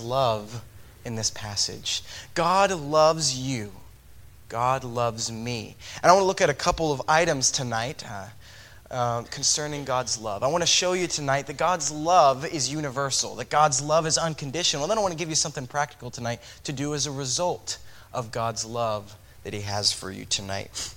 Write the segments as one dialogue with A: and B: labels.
A: love in this passage. God loves you. God loves me. And I want to look at a couple of items tonight uh, uh, concerning God's love. I want to show you tonight that God's love is universal, that God's love is unconditional. And then I want to give you something practical tonight to do as a result of God's love that He has for you tonight.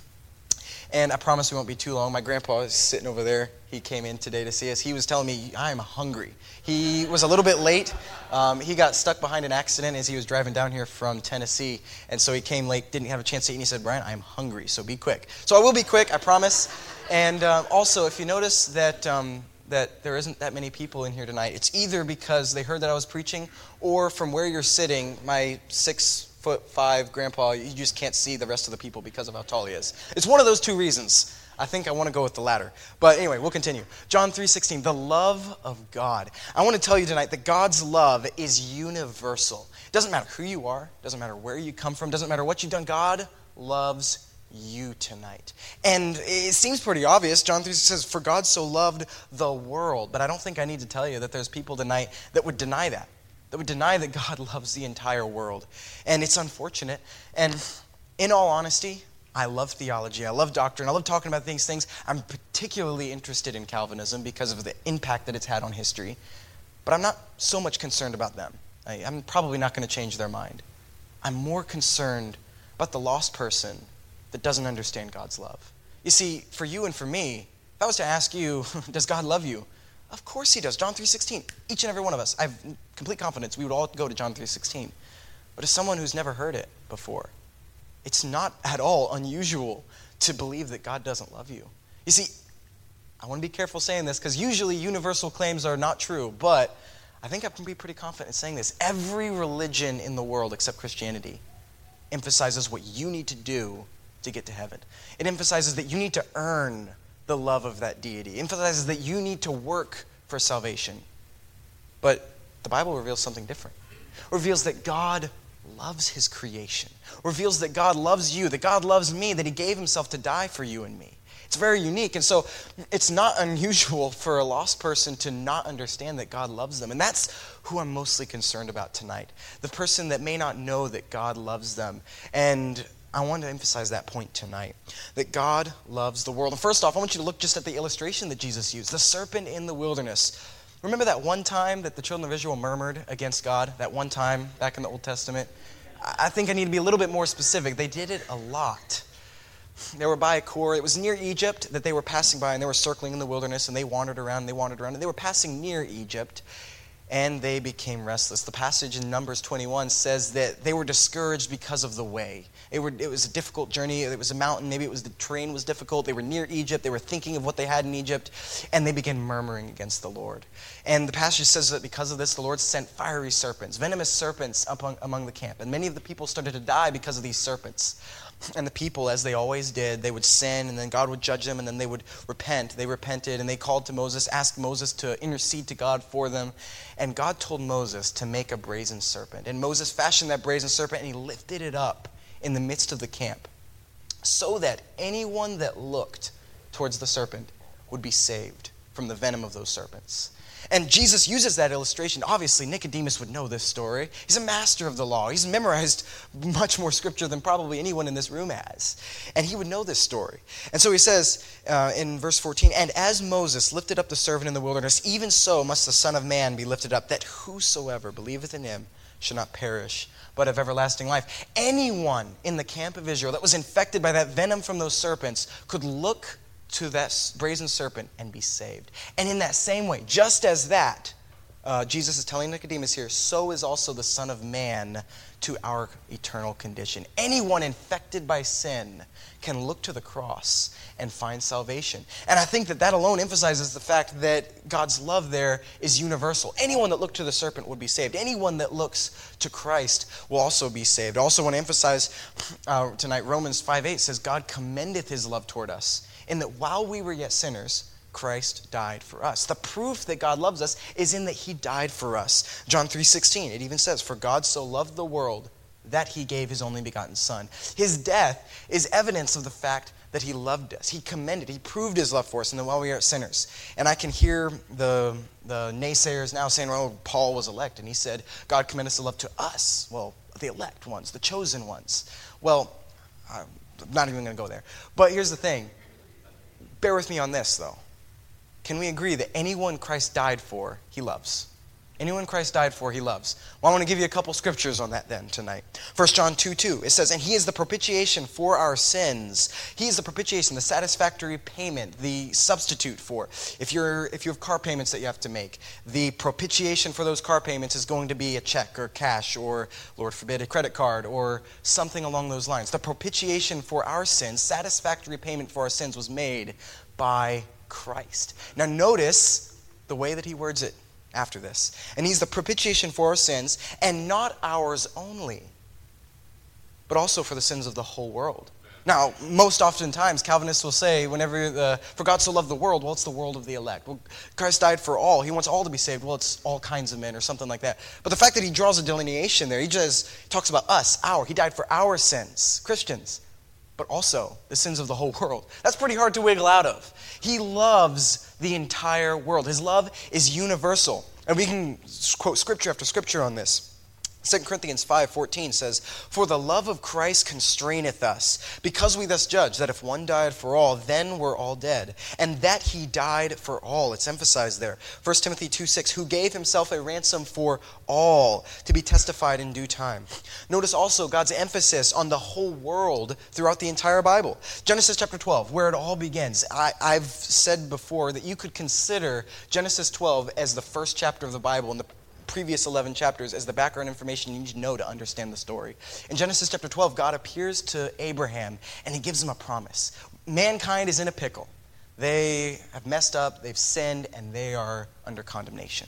A: And I promise we won't be too long. My grandpa is sitting over there. He came in today to see us. He was telling me, I'm hungry. He was a little bit late. Um, he got stuck behind an accident as he was driving down here from Tennessee. And so he came late, didn't have a chance to eat. And he said, Brian, I'm hungry, so be quick. So I will be quick, I promise. And uh, also, if you notice that, um, that there isn't that many people in here tonight, it's either because they heard that I was preaching or from where you're sitting, my six foot five grandpa, you just can't see the rest of the people because of how tall he is. It's one of those two reasons. I think I want to go with the latter. But anyway, we'll continue. John 3:16, the love of God. I want to tell you tonight that God's love is universal. It doesn't matter who you are, doesn't matter where you come from, doesn't matter what you've done. God loves you tonight. And it seems pretty obvious. John 3 says, For God so loved the world. But I don't think I need to tell you that there's people tonight that would deny that that would deny that God loves the entire world. And it's unfortunate. And in all honesty, I love theology. I love doctrine. I love talking about these things. I'm particularly interested in Calvinism because of the impact that it's had on history. But I'm not so much concerned about them. I, am probably not going to change their mind. I'm more concerned about the lost person that doesn't understand God's love. You see, for you and for me, if I was to ask you, does God love you? Of course he does. John 3.16. Each and every one of us. I have complete confidence we would all go to John 3.16. But as someone who's never heard it before, it's not at all unusual to believe that God doesn't love you. You see, I want to be careful saying this because usually universal claims are not true, but I think I can be pretty confident in saying this. Every religion in the world except Christianity emphasizes what you need to do to get to heaven. It emphasizes that you need to earn the love of that deity. Emphasizes that you need to work for salvation. But the Bible reveals something different. It reveals that God loves his creation. It reveals that God loves you, that God loves me, that he gave himself to die for you and me. It's very unique. And so it's not unusual for a lost person to not understand that God loves them. And that's who I'm mostly concerned about tonight. The person that may not know that God loves them. And I want to emphasize that point tonight that God loves the world. And first off, I want you to look just at the illustration that Jesus used the serpent in the wilderness. Remember that one time that the children of Israel murmured against God? That one time back in the Old Testament? I think I need to be a little bit more specific. They did it a lot. They were by Achor. It was near Egypt that they were passing by, and they were circling in the wilderness, and they wandered around, and they wandered around, and they were passing near Egypt and they became restless. The passage in Numbers 21 says that they were discouraged because of the way. It, were, it, was a difficult journey. It was a mountain. Maybe it was the terrain was difficult. They were near Egypt. They were thinking of what they had in Egypt, and they began murmuring against the Lord. And the passage says that because of this, the Lord sent fiery serpents, venomous serpents among, among the camp. And many of the people started to die because of these serpents. And the people, as they always did, they would sin, and then God would judge them, and then they would repent. They repented, and they called to Moses, asked Moses to intercede to God for them. And God told Moses to make a brazen serpent. And Moses fashioned that brazen serpent, and he lifted it up in the midst of the camp, so that anyone that looked towards the serpent would be saved from the venom of those serpents. And Jesus uses that illustration. Obviously, Nicodemus would know this story. He's a master of the law. He's memorized much more scripture than probably anyone in this room has. And he would know this story. And so he says uh, in verse 14, And as Moses lifted up the servant in the wilderness, even so must the Son of Man be lifted up, that whosoever believeth in him shall not perish, but have everlasting life. Anyone in the camp of Israel that was infected by that venom from those serpents could look to that brazen serpent and be saved. And in that same way, just as that, uh, Jesus is telling Nicodemus here, so is also the Son of Man to our eternal condition. Anyone infected by sin can look to the cross and find salvation. And I think that that alone emphasizes the fact that God's love there is universal. Anyone that looked to the serpent would be saved. Anyone that looks to Christ will also be saved. I also want to emphasize uh, tonight Romans 5 8 says, God commendeth his love toward us in that while we were yet sinners, Christ died for us. The proof that God loves us is in that he died for us. John 3:16, it even says, "For God so loved the world that he gave his only begotten son." His death is evidence of the fact that he loved us. He commended, he proved his love for us, and then while we are sinners. And I can hear the, the naysayers now saying, oh, Paul was elect. And he said, God commended his love to us. Well, the elect ones, the chosen ones. Well, I'm not even going to go there. But here's the thing bear with me on this, though. Can we agree that anyone Christ died for, he loves? Anyone Christ died for, he loves. Well, I want to give you a couple scriptures on that then tonight. 1 John 2 2, it says, And he is the propitiation for our sins. He is the propitiation, the satisfactory payment, the substitute for. If, you're, if you have car payments that you have to make, the propitiation for those car payments is going to be a check or cash or, Lord forbid, a credit card or something along those lines. The propitiation for our sins, satisfactory payment for our sins, was made by Christ. Now, notice the way that he words it after this. And he's the propitiation for our sins, and not ours only, but also for the sins of the whole world. Now, most oftentimes, Calvinists will say, whenever the, for God so loved the world, well, it's the world of the elect. Well, Christ died for all. He wants all to be saved. Well, it's all kinds of men or something like that. But the fact that he draws a delineation there, he just talks about us, our. He died for our sins, Christians, but also the sins of the whole world. That's pretty hard to wiggle out of. He loves the entire world. His love is universal. And we can quote scripture after scripture on this. 2 Corinthians 5:14 says, "For the love of Christ constraineth us, because we thus judge that if one died for all, then we're all dead, and that he died for all." It's emphasized there. 1 Timothy 2:6, "Who gave himself a ransom for all, to be testified in due time." Notice also God's emphasis on the whole world throughout the entire Bible. Genesis chapter 12, where it all begins. I, I've said before that you could consider Genesis 12 as the first chapter of the Bible and the previous 11 chapters as the background information you need to know to understand the story. In Genesis chapter 12, God appears to Abraham and he gives him a promise. Mankind is in a pickle. They have messed up, they've sinned, and they are under condemnation.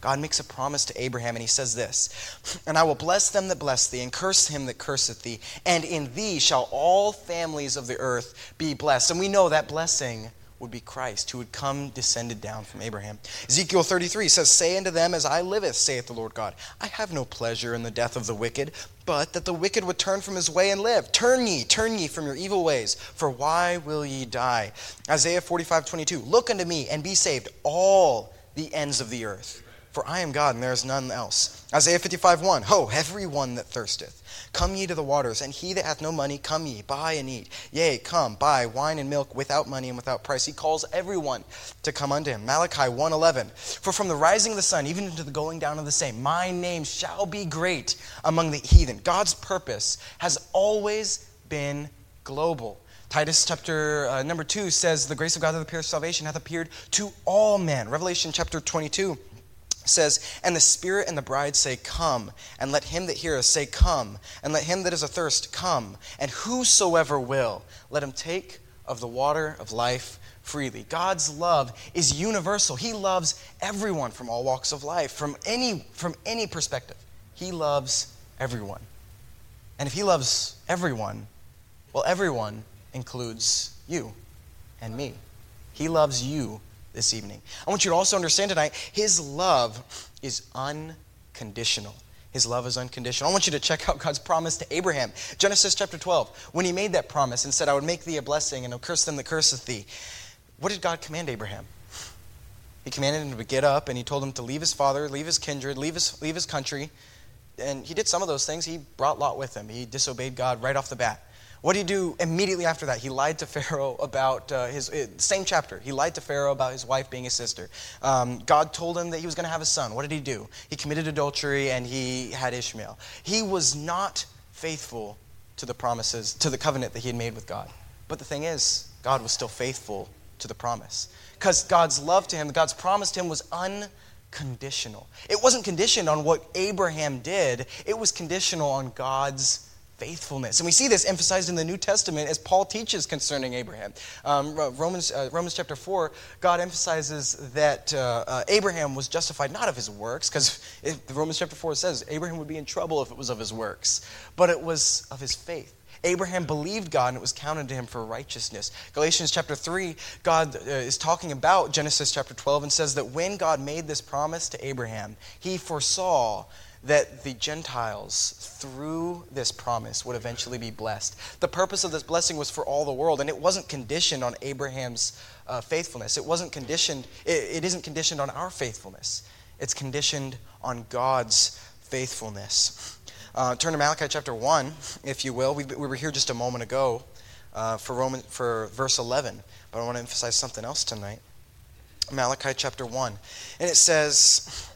A: God makes a promise to Abraham, and he says this And I will bless them that bless thee, and curse him that curseth thee, and in thee shall all families of the earth be blessed. And we know that blessing would be Christ, who would come descended down from Abraham. Ezekiel 33 says, Say unto them, As I liveth, saith the Lord God, I have no pleasure in the death of the wicked, but that the wicked would turn from his way and live. Turn ye, turn ye from your evil ways, for why will ye die? Isaiah 45 22, Look unto me and be saved, all the ends of the earth. For I am God, and there is none else. Isaiah 55 1, Ho, every one that thirsteth. Come ye to the waters, and he that hath no money, come ye, buy and eat. Yea, come, buy wine and milk without money and without price. He calls everyone to come unto him. Malachi 1:11. For from the rising of the sun even to the going down of the same, my name shall be great among the heathen. God's purpose has always been global. Titus chapter uh, number 2 says, The grace of God that appears salvation hath appeared to all men. Revelation chapter 22 says, And the Spirit and the bride say, Come. And let him that heareth say, Come. And let him that is athirst come. And whosoever will, let him take of the water of life freely. God's love is universal. He loves everyone from all walks of life, from any, from any perspective. He loves everyone. And if He loves everyone, well, everyone includes you and me. He loves you this evening. I want you to also understand tonight his love is unconditional. His love is unconditional. I want you to check out God's promise to Abraham. Genesis chapter 12. When he made that promise and said, I would make thee a blessing and I'll curse them that curseth thee. What did God command Abraham? He commanded him to get up and he told him to leave his father, leave his kindred, leave his, leave his country. And he did some of those things. He brought Lot with him. He disobeyed God right off the bat. What did he do immediately after that? He lied to Pharaoh about uh, his, uh, same chapter. He lied to Pharaoh about his wife being his sister. Um, God told him that he was going to have a son. What did he do? He committed adultery and he had Ishmael. He was not faithful to the promises, to the covenant that he had made with God. But the thing is, God was still faithful to the promise. Because God's love to him, God's promise to him was unconditional. It wasn't conditioned on what Abraham did, it was conditional on God's faithfulness. And we see this emphasized in the New Testament as Paul teaches concerning Abraham. Um, Romans, uh, Romans chapter 4, God emphasizes that uh, uh, Abraham was justified not of his works, because Romans chapter 4 says Abraham would be in trouble if it was of his works, but it was of his faith. Abraham believed God and it was counted to him for righteousness. Galatians chapter 3, God uh, is talking about Genesis chapter 12 and says that when God made this promise to Abraham, he foresaw that the Gentiles, through this promise, would eventually be blessed. The purpose of this blessing was for all the world, and it wasn't conditioned on Abraham's uh, faithfulness. It wasn't conditioned, it, it isn't conditioned on our faithfulness. It's conditioned on God's faithfulness. Uh, turn to Malachi chapter 1, if you will. We, we were here just a moment ago uh, for, Roman, for verse 11, but I want to emphasize something else tonight. Malachi chapter 1. And it says,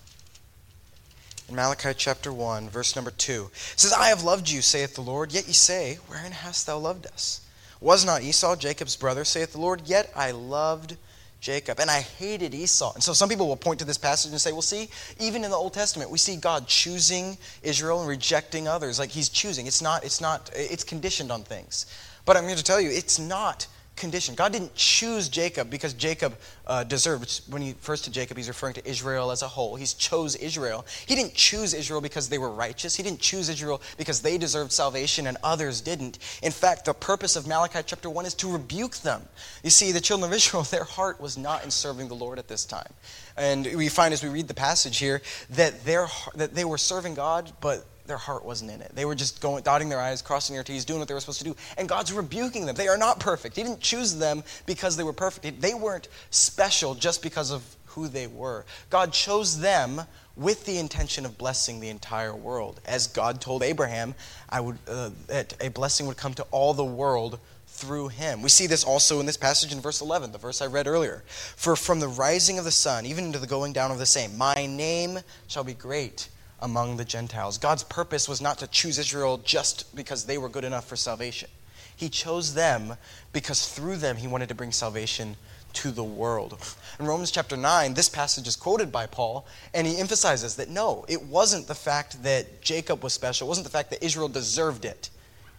A: Malachi chapter 1, verse number 2, it says, I have loved you, saith the Lord, yet ye say, Wherein hast thou loved us? Was not Esau Jacob's brother, saith the Lord, yet I loved Jacob, and I hated Esau. And so some people will point to this passage and say, well, see, even in the Old Testament, we see God choosing Israel and rejecting others. Like he's choosing. It's not, it's not, it's conditioned on things. But I'm here to tell you, it's not condition. God didn't choose Jacob because Jacob uh, deserved. When he refers to Jacob, he's referring to Israel as a whole. He chose Israel. He didn't choose Israel because they were righteous. He didn't choose Israel because they deserved salvation and others didn't. In fact, the purpose of Malachi chapter 1 is to rebuke them. You see, the children of Israel, their heart was not in serving the Lord at this time. And we find as we read the passage here that, their, that they were serving God, but their heart wasn't in it. They were just going, dotting their I's, crossing their T's, doing what they were supposed to do. And God's rebuking them. They are not perfect. He didn't choose them because they were perfect. They weren't special just because of who they were. God chose them with the intention of blessing the entire world. As God told Abraham, I would, uh, that a blessing would come to all the world through him. We see this also in this passage in verse 11, the verse I read earlier. For from the rising of the sun, even to the going down of the same, my name shall be great among the Gentiles. God's purpose was not to choose Israel just because they were good enough for salvation. He chose them because through them he wanted to bring salvation to the world. In Romans chapter 9, this passage is quoted by Paul, and he emphasizes that no, it wasn't the fact that Jacob was special, it wasn't the fact that Israel deserved it.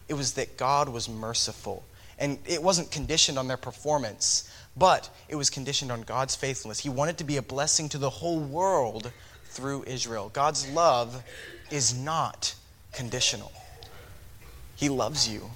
A: It was that God was merciful. And it wasn't conditioned on their performance, but it was conditioned on God's faithfulness. He wanted to be a blessing to the whole world through Israel. God's love is not conditional. He loves you.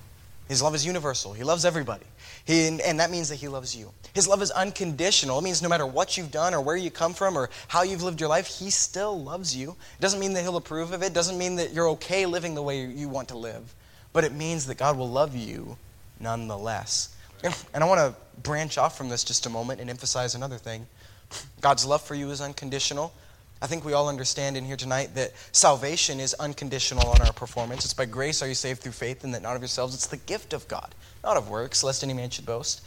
A: His love is universal. He loves everybody. He, and that means that He loves you. His love is unconditional. It means no matter what you've done or where you come from or how you've lived your life, He still loves you. It doesn't mean that He'll approve of it. It doesn't mean that you're okay living the way you want to live. But it means that God will love you nonetheless. And I want to branch off from this just a moment and emphasize another thing. God's love for you is unconditional. I think we all understand in here tonight that salvation is unconditional on our performance. It's by grace are you saved through faith, and that not of yourselves. It's the gift of God, not of works, lest any man should boast.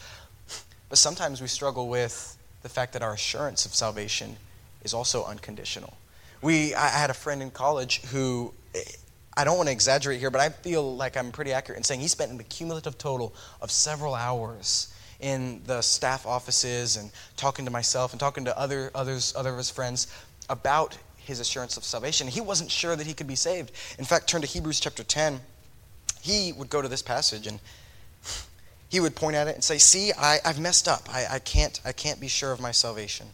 A: But sometimes we struggle with the fact that our assurance of salvation is also unconditional. We, I had a friend in college who, I don't want to exaggerate here, but I feel like I'm pretty accurate in saying he spent an cumulative total of several hours in the staff offices and talking to myself and talking to other others, other of his friends about his assurance of salvation. He wasn't sure that he could be saved. In fact, turn to Hebrews chapter 10. He would go to this passage and he would point at it and say, See, I, have messed up. I, I, can't, I can't be sure of my salvation.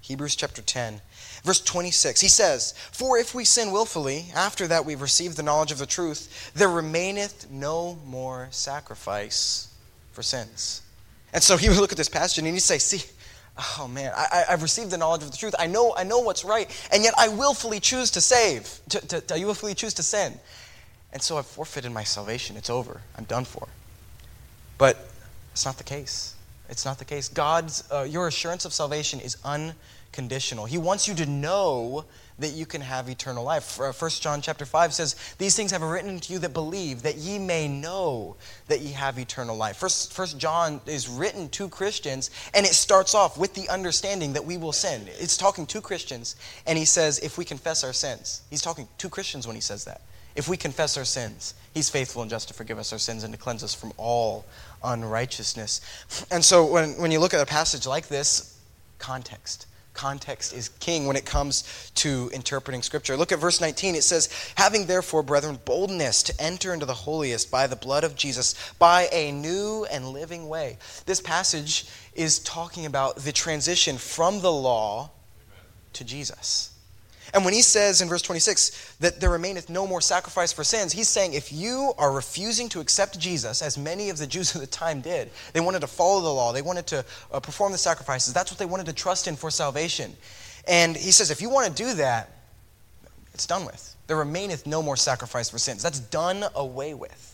A: Hebrews chapter 10, verse 26. He says, For if we sin willfully, after that we've received the knowledge of the truth, there remaineth no more sacrifice for sins. And so he would look at this passage and he'd say, See, oh man, I, have received the knowledge of the truth. I know, I know what's right, and yet I willfully choose to save, to, to, to, I willfully choose to sin. And so I've forfeited my salvation. It's over. I'm done for. But it's not the case. It's not the case. God's, uh, your assurance of salvation is unconditional. He wants you to know that you can have eternal life. Uh, First John chapter 5 says, These things have I written to you that believe, that ye may know that ye have eternal life. First, First John is written to Christians, and it starts off with the understanding that we will sin. It's talking to Christians, and he says, if we confess our sins. He's talking to Christians when he says that. If we confess our sins, he's faithful and just to forgive us our sins and to cleanse us from all unrighteousness. And so when, when you look at a passage like this, context Context is king when it comes to interpreting Scripture. Look at verse 19. It says, Having therefore, brethren, boldness to enter into the holiest by the blood of Jesus, by a new and living way. This passage is talking about the transition from the law to Jesus. And when he says in verse 26 that there remaineth no more sacrifice for sins, he's saying if you are refusing to accept Jesus, as many of the Jews of the time did, they wanted to follow the law, they wanted to uh, perform the sacrifices, that's what they wanted to trust in for salvation. And he says if you want to do that, It's done with. There remaineth no more sacrifice for sins. That's done away with.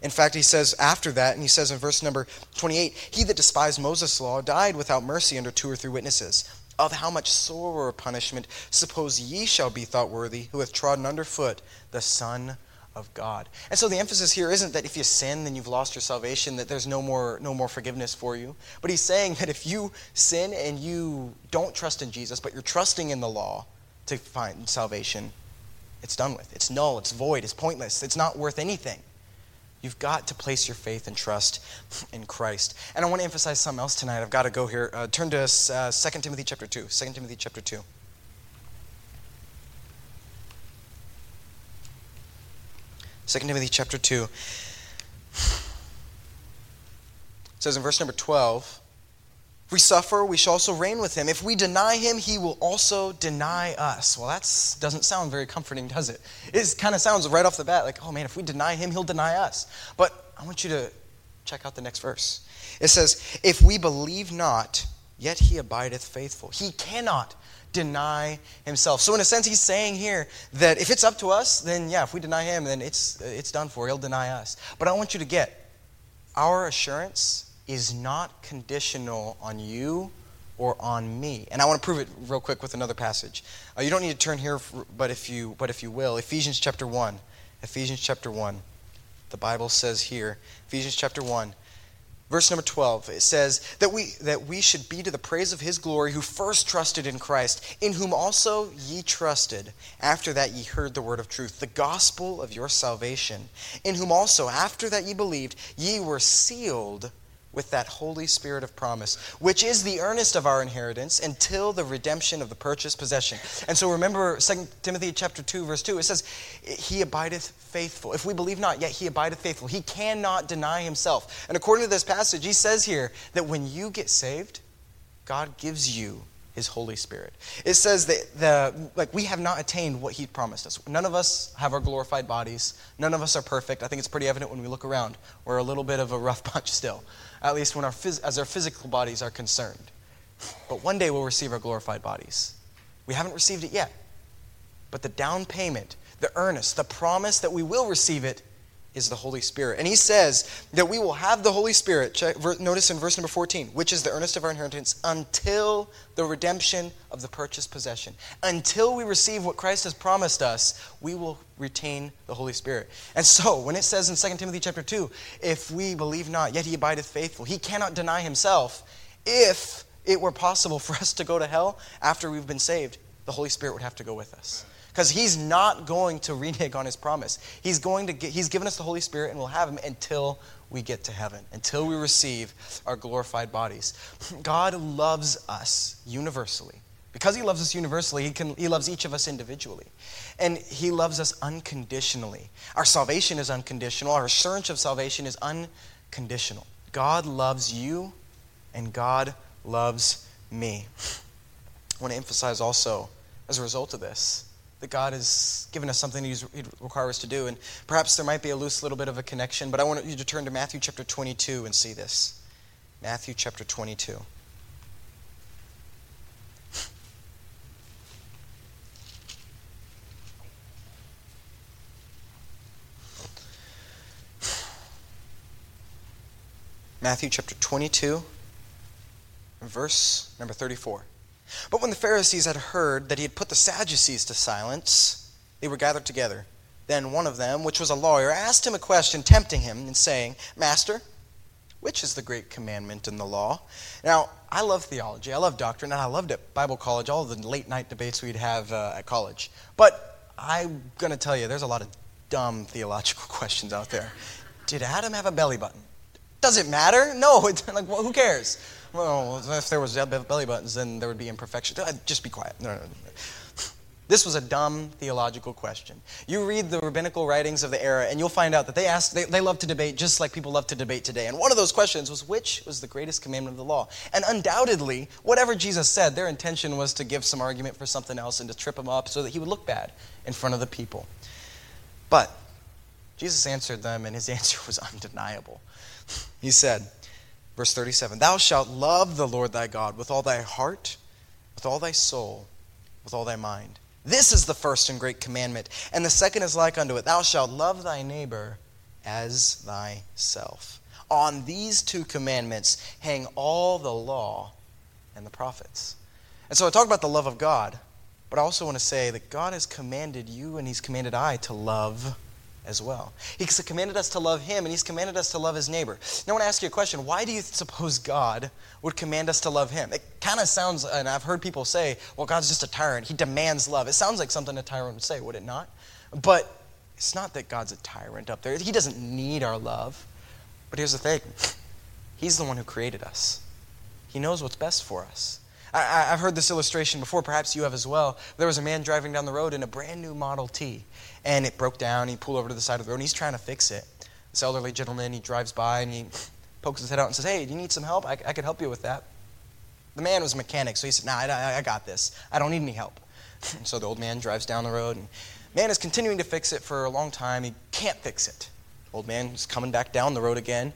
A: In fact, he says after that, and he says in verse number 28 He that despised Moses' law died without mercy under two or three witnesses. Of how much sorer punishment suppose ye shall be thought worthy, who hath trodden under foot the Son of God. And so the emphasis here isn't that if you sin, then you've lost your salvation, that there's no more, no more forgiveness for you. But he's saying that if you sin and you don't trust in Jesus, but you're trusting in the law to find salvation, it's done with. It's null, it's void, it's pointless, it's not worth anything. You've got to place your faith and trust in Christ. And I want to emphasize something else tonight. I've got to go here. Uh, turn to uh, 2 Timothy chapter 2. 2 Timothy chapter 2. Second Timothy chapter 2. It says in verse number 12, if we suffer, we shall also reign with him. If we deny him, he will also deny us. Well, that doesn't sound very comforting, does it? It kind of sounds right off the bat like, oh man, if we deny him, he'll deny us. But I want you to check out the next verse. It says, If we believe not, yet he abideth faithful. He cannot deny himself. So, in a sense, he's saying here that if it's up to us, then yeah, if we deny him, then it's, it's done for. He'll deny us. But I want you to get our assurance is not conditional on you or on me. And I want to prove it real quick with another passage. Uh, you don't need to turn here, for, but if you but if you will, Ephesians chapter 1. Ephesians chapter 1. The Bible says here, Ephesians chapter 1, verse number 12. It says that we that we should be to the praise of his glory who first trusted in Christ, in whom also ye trusted, after that ye heard the word of truth, the gospel of your salvation, in whom also after that ye believed, ye were sealed with that Holy Spirit of promise, which is the earnest of our inheritance until the redemption of the purchased possession. And so remember 2 Timothy chapter 2 verse 2 it says he abideth faithful. If we believe not, yet he abideth faithful. He cannot deny himself. And according to this passage, he says here that when you get saved, God gives you his Holy Spirit. It says that the like we have not attained what he promised us. None of us have our glorified bodies. None of us are perfect. I think it's pretty evident when we look around. We're a little bit of a rough bunch still at least when our phys- as our physical bodies are concerned. But one day we'll receive our glorified bodies. We haven't received it yet. But the down payment, the earnest, the promise that we will receive it is the Holy Spirit. And he says that we will have the Holy Spirit. Check, notice in verse number 14, which is the earnest of our inheritance until the redemption of the purchased possession. Until we receive what Christ has promised us, we will retain the Holy Spirit. And so, when it says in 2 Timothy chapter 2, if we believe not, yet he abideth faithful, he cannot deny himself. If it were possible for us to go to hell after we've been saved, the Holy Spirit would have to go with us because he's not going to renege on his promise. He's going to get, he's given us the Holy Spirit and we'll have him until we get to heaven, until we receive our glorified bodies. God loves us universally. Because he loves us universally, he, can, he loves each of us individually. And he loves us unconditionally. Our salvation is unconditional. Our assurance of salvation is unconditional. God loves you, and God loves me. I want to emphasize also, as a result of this, that God has given us something He'd require us to do. And perhaps there might be a loose little bit of a connection, but I want you to turn to Matthew chapter 22 and see this. Matthew chapter 22. Matthew chapter 22, verse number 34. But when the Pharisees had heard that he had put the Sadducees to silence, they were gathered together. Then one of them, which was a lawyer, asked him a question, tempting him, and saying, Master, which is the great commandment in the law? Now, I love theology, I love doctrine, and I loved it Bible college, all the late night debates we'd have uh, at college. But I'm going to tell you, there's a lot of dumb theological questions out there. Did Adam have a belly button? Does it matter? No, it's like, well, who cares? Well, if there was belly buttons, then there would be imperfection. Uh, just be quiet. No, no, no. This was a dumb theological question. You read the rabbinical writings of the era, and you'll find out that they asked, they, they love to debate just like people love to debate today. And one of those questions was, which was the greatest commandment of the law? And undoubtedly, whatever Jesus said, their intention was to give some argument for something else and to trip him up so that he would look bad in front of the people. But Jesus answered them, and his answer was undeniable. He said, Verse 37 Thou shalt love the Lord thy God with all thy heart, with all thy soul, with all thy mind. This is the first and great commandment. And the second is like unto it Thou shalt love thy neighbor as thyself. On these two commandments hang all the law and the prophets. And so I talk about the love of God, but I also want to say that God has commanded you and He's commanded I to love as well. He's commanded us to love Him and He's commanded us to love His neighbor. Now I want to ask you a question. Why do you suppose God would command us to love Him? It kind of sounds, and I've heard people say, well, God's just a tyrant. He demands love. It sounds like something a tyrant would say, would it not? But it's not that God's a tyrant up there. He doesn't need our love. But here's the thing He's the one who created us, He knows what's best for us. I, have heard this illustration before, perhaps you have as well. There was a man driving down the road in a brand new Model T, and it broke down. He pulled over to the side of the road, and he's trying to fix it. This elderly gentleman, he drives by and he pokes his head out and says, Hey, do you need some help? I, I could help you with that. The man was a mechanic, so he said, Nah, I, I got this. I don't need any help. so the old man drives down the road, and man is continuing to fix it for a long time. He can't fix it. Old man is coming back down the road again.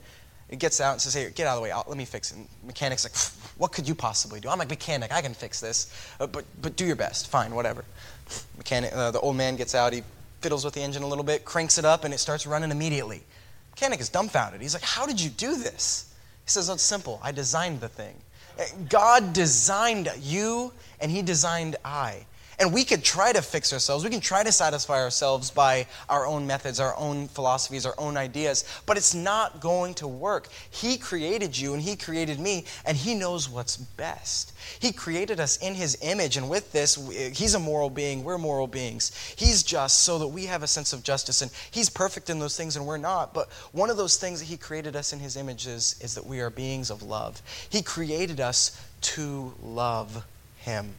A: He gets out and says, Hey, get out of the way. I'll, let me fix it. And mechanic's like, What could you possibly do? I'm a mechanic. I can fix this. Uh, but, but do your best. Fine, whatever. Mechanic, uh, the old man gets out. He fiddles with the engine a little bit, cranks it up, and it starts running immediately. Mechanic is dumbfounded. He's like, How did you do this? He says, oh, It's simple. I designed the thing. Uh, God designed you, and He designed I. And we could try to fix ourselves. We can try to satisfy ourselves by our own methods, our own philosophies, our own ideas, but it's not going to work. He created you and He created me, and He knows what's best. He created us in His image, and with this, He's a moral being, we're moral beings. He's just so that we have a sense of justice, and He's perfect in those things, and we're not. But one of those things that He created us in His image is, is that we are beings of love. He created us to love Him.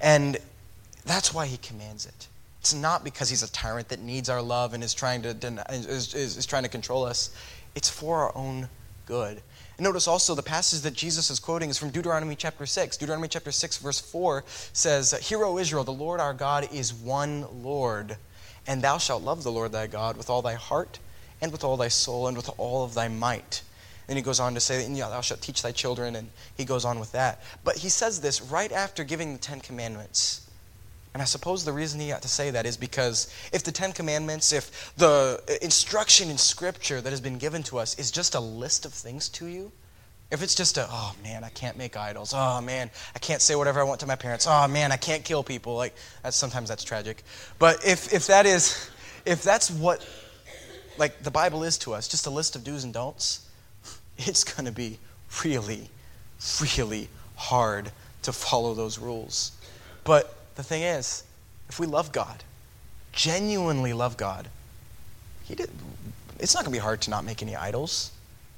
A: And that's why he commands it. It's not because he's a tyrant that needs our love and is trying to, deny, is, is, is trying to control us. It's for our own good. And notice also the passage that Jesus is quoting is from Deuteronomy chapter 6. Deuteronomy chapter 6, verse 4 says, Hear, O Israel, the Lord our God is one Lord, and thou shalt love the Lord thy God with all thy heart, and with all thy soul, and with all of thy might. Then he goes on to say, and thou shalt teach thy children, and he goes on with that. But he says this right after giving the Ten Commandments. And I suppose the reason he got to say that is because if the Ten Commandments, if the instruction in Scripture that has been given to us is just a list of things to you, if it's just a, oh man, I can't make idols. Oh man, I can't say whatever I want to my parents. Oh man, I can't kill people. Like that's sometimes that's tragic. But if if that is if that's what like the Bible is to us, just a list of do's and don'ts, it's going to be really really hard to follow those rules. But the thing is, if we love God, genuinely love God, he did, it's not going to be hard to not make any idols.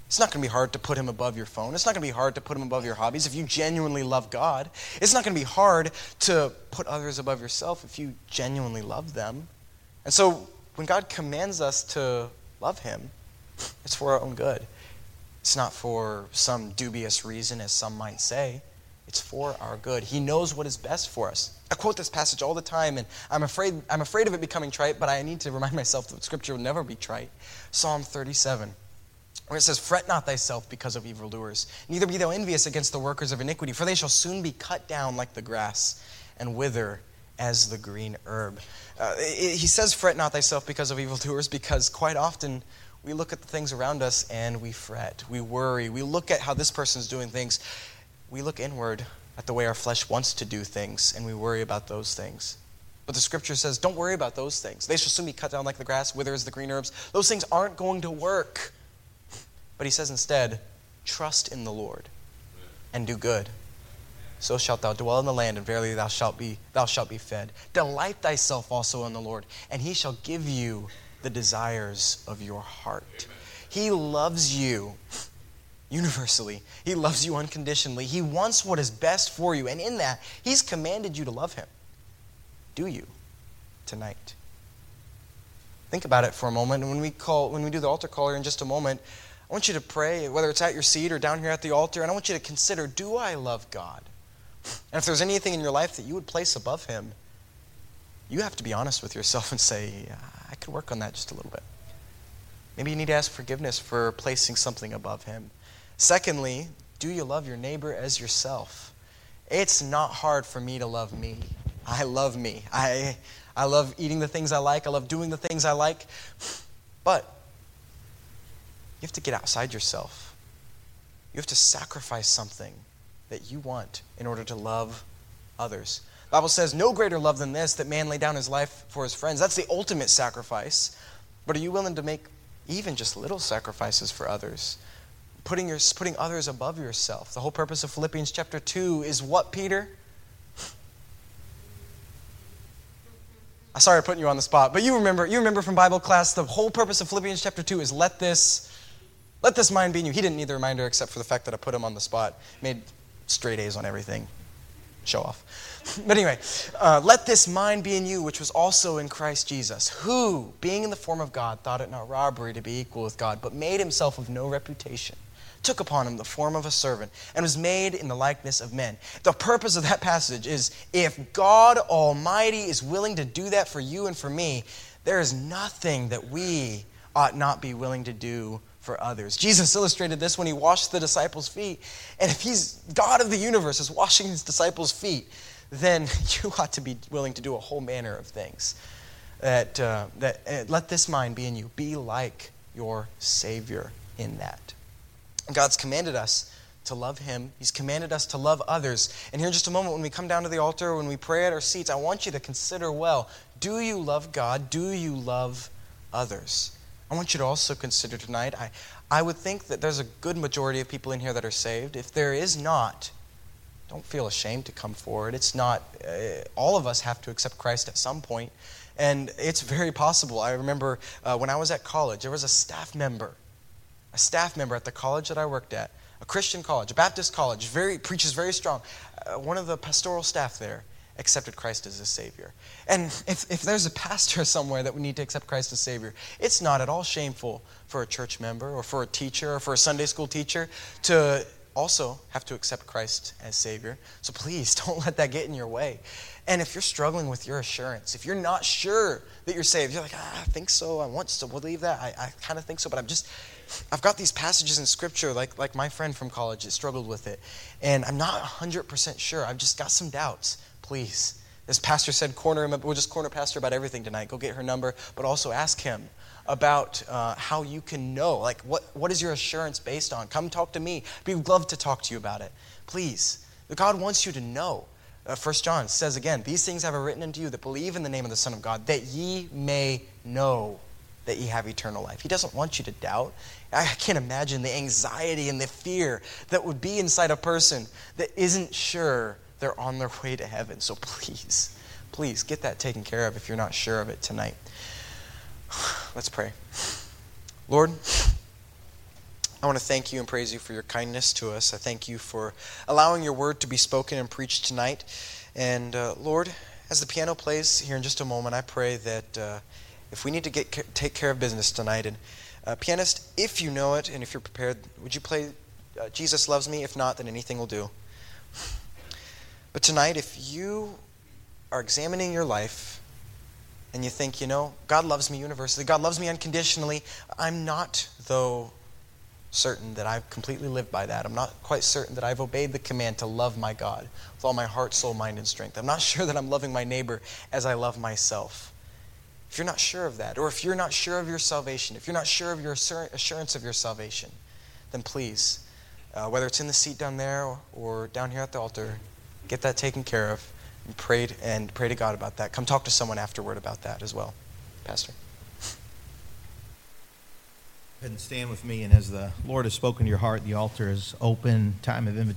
A: It's not going to be hard to put him above your phone. It's not going to be hard to put him above your hobbies if you genuinely love God. It's not going to be hard to put others above yourself if you genuinely love them. And so when God commands us to love him, it's for our own good. It's not for some dubious reason, as some might say. It's for our good. He knows what is best for us. I quote this passage all the time, and I'm afraid, I'm afraid of it becoming trite, but I need to remind myself that Scripture will never be trite. Psalm 37, where it says, Fret not thyself because of evildoers, neither be thou envious against the workers of iniquity, for they shall soon be cut down like the grass and wither as the green herb. Uh, he says, Fret not thyself because of evildoers, because quite often we look at the things around us and we fret, we worry, we look at how this person's doing things we look inward at the way our flesh wants to do things and we worry about those things. But the scripture says, don't worry about those things. They shall soon be cut down like the grass, wither as the green herbs. Those things aren't going to work. But he says instead, trust in the Lord and do good. So shalt thou dwell in the land, and verily thou shalt be thou shalt be fed. Delight thyself also in the Lord, and he shall give you the desires of your heart. He loves you universally. He loves you unconditionally. He wants what is best for you. And in that, He's commanded you to love Him. Do you tonight? Think about it for a moment. And when we call, when we do the altar call here in just a moment, I want you to pray, whether it's at your seat or down here at the altar, and I want you to consider do I love God? And if there's anything in your life that you would place above Him, you have to be honest with yourself and say, I could work on that just a little bit. Maybe you need to ask forgiveness for placing something above Him. Secondly, do you love your neighbor as yourself? It's not hard for me to love me. I love me. I, I love eating the things I like. I love doing the things I like. But you have to get outside yourself. You have to sacrifice something that you want in order to love others. The Bible says, No greater love than this, that man lay down his life for his friends. That's the ultimate sacrifice. But are you willing to make even just little sacrifices for others? Putting, your, putting others above yourself. The whole purpose of Philippians chapter 2 is what, Peter? I sorry putting you on the spot, but you remember, you remember from Bible class, the whole purpose of Philippians chapter 2 is let this, let this mind be in you. He didn't need the reminder except for the fact that I put him on the spot. Made straight A's on everything. Show off. But anyway, uh, let this mind be in you, which was also in Christ Jesus, who, being in the form of God, thought it not robbery to be equal with God, but made himself of no reputation, took upon him the form of a servant, and was made in the likeness of men. The purpose of that passage is if God Almighty is willing to do that for you and for me, there is nothing that we ought not be willing to do for others. Jesus illustrated this when he washed the disciples' feet. And if he's God of the universe is washing his disciples' feet, then you ought to be willing to do a whole manner of things. That, uh, that uh, let this mind be in you. Be like your Savior in that. God's commanded us to love Him. He's commanded us to love others. And here in just a moment, when we come down to the altar, when we pray at our seats, I want you to consider well do you love God? Do you love others? I want you to also consider tonight, I, I would think that there's a good majority of people in here that are saved. If there is not, don't feel ashamed to come forward. It's not, uh, all of us have to accept Christ at some point, and it's very possible. I remember uh, when I was at college, there was a staff member, a staff member at the college that I worked at, a Christian college, a Baptist college, very preaches very strong. Uh, one of the pastoral staff there accepted Christ as his Savior. And if, if there's a pastor somewhere that we need to accept Christ as Savior, it's not at all shameful for a church member or for a teacher or for a Sunday school teacher to also have to accept Christ as Savior. So please don't let that get in your way. And if you're struggling with your assurance, if you're not sure that you're saved, you're like, ah, I think so, I want to believe that, I, I kind of think so, but I'm just, I've got these passages in Scripture, like, like my friend from college that struggled with it, and I'm not 100% sure. I've just got some doubts please. As Pastor said, corner him. We'll just corner Pastor about everything tonight. Go get her number, but also ask him about uh, how you can know. Like, what, what is your assurance based on? Come talk to me. We'd love to talk to you about it. Please. God wants you to know. Uh, 1 John says again, These things have I written unto you that believe in the name of the Son of God, that ye may know that you have eternal life. He doesn't want you to doubt. I can't imagine the anxiety and the fear that would be inside a person that isn't sure they're on their way to heaven. So please, please get that taken care of if you're not sure of it tonight. Let's pray. Lord, I want to thank you and praise you for your kindness to us. I thank you for allowing your word to be spoken and preached tonight. And uh, Lord, as the piano plays here in just a moment, I pray that uh, if we need to get take care of business tonight, and uh, pianist, if you know it and if you're prepared, would you play uh, "Jesus Loves Me"? If not, then anything will do. But tonight, if you are examining your life and you think, you know, God loves me universally, God loves me unconditionally, I'm not, though, certain that I've completely lived by that. I'm not quite certain that I've obeyed the command to love my God with all my heart, soul, mind, and strength. I'm not sure that I'm loving my neighbor as I love myself. If you're not sure of that, or if you're not sure of your salvation, if you're not sure of your assurance of your salvation, then please, uh, whether it's in the seat down there or down here at the altar, get that taken care of and pray, and pray to God about that. Come talk to someone afterward about that as well. Pastor.
B: Go ahead and stand with me, and as the Lord has spoken to your heart, the altar is open, time of invitation.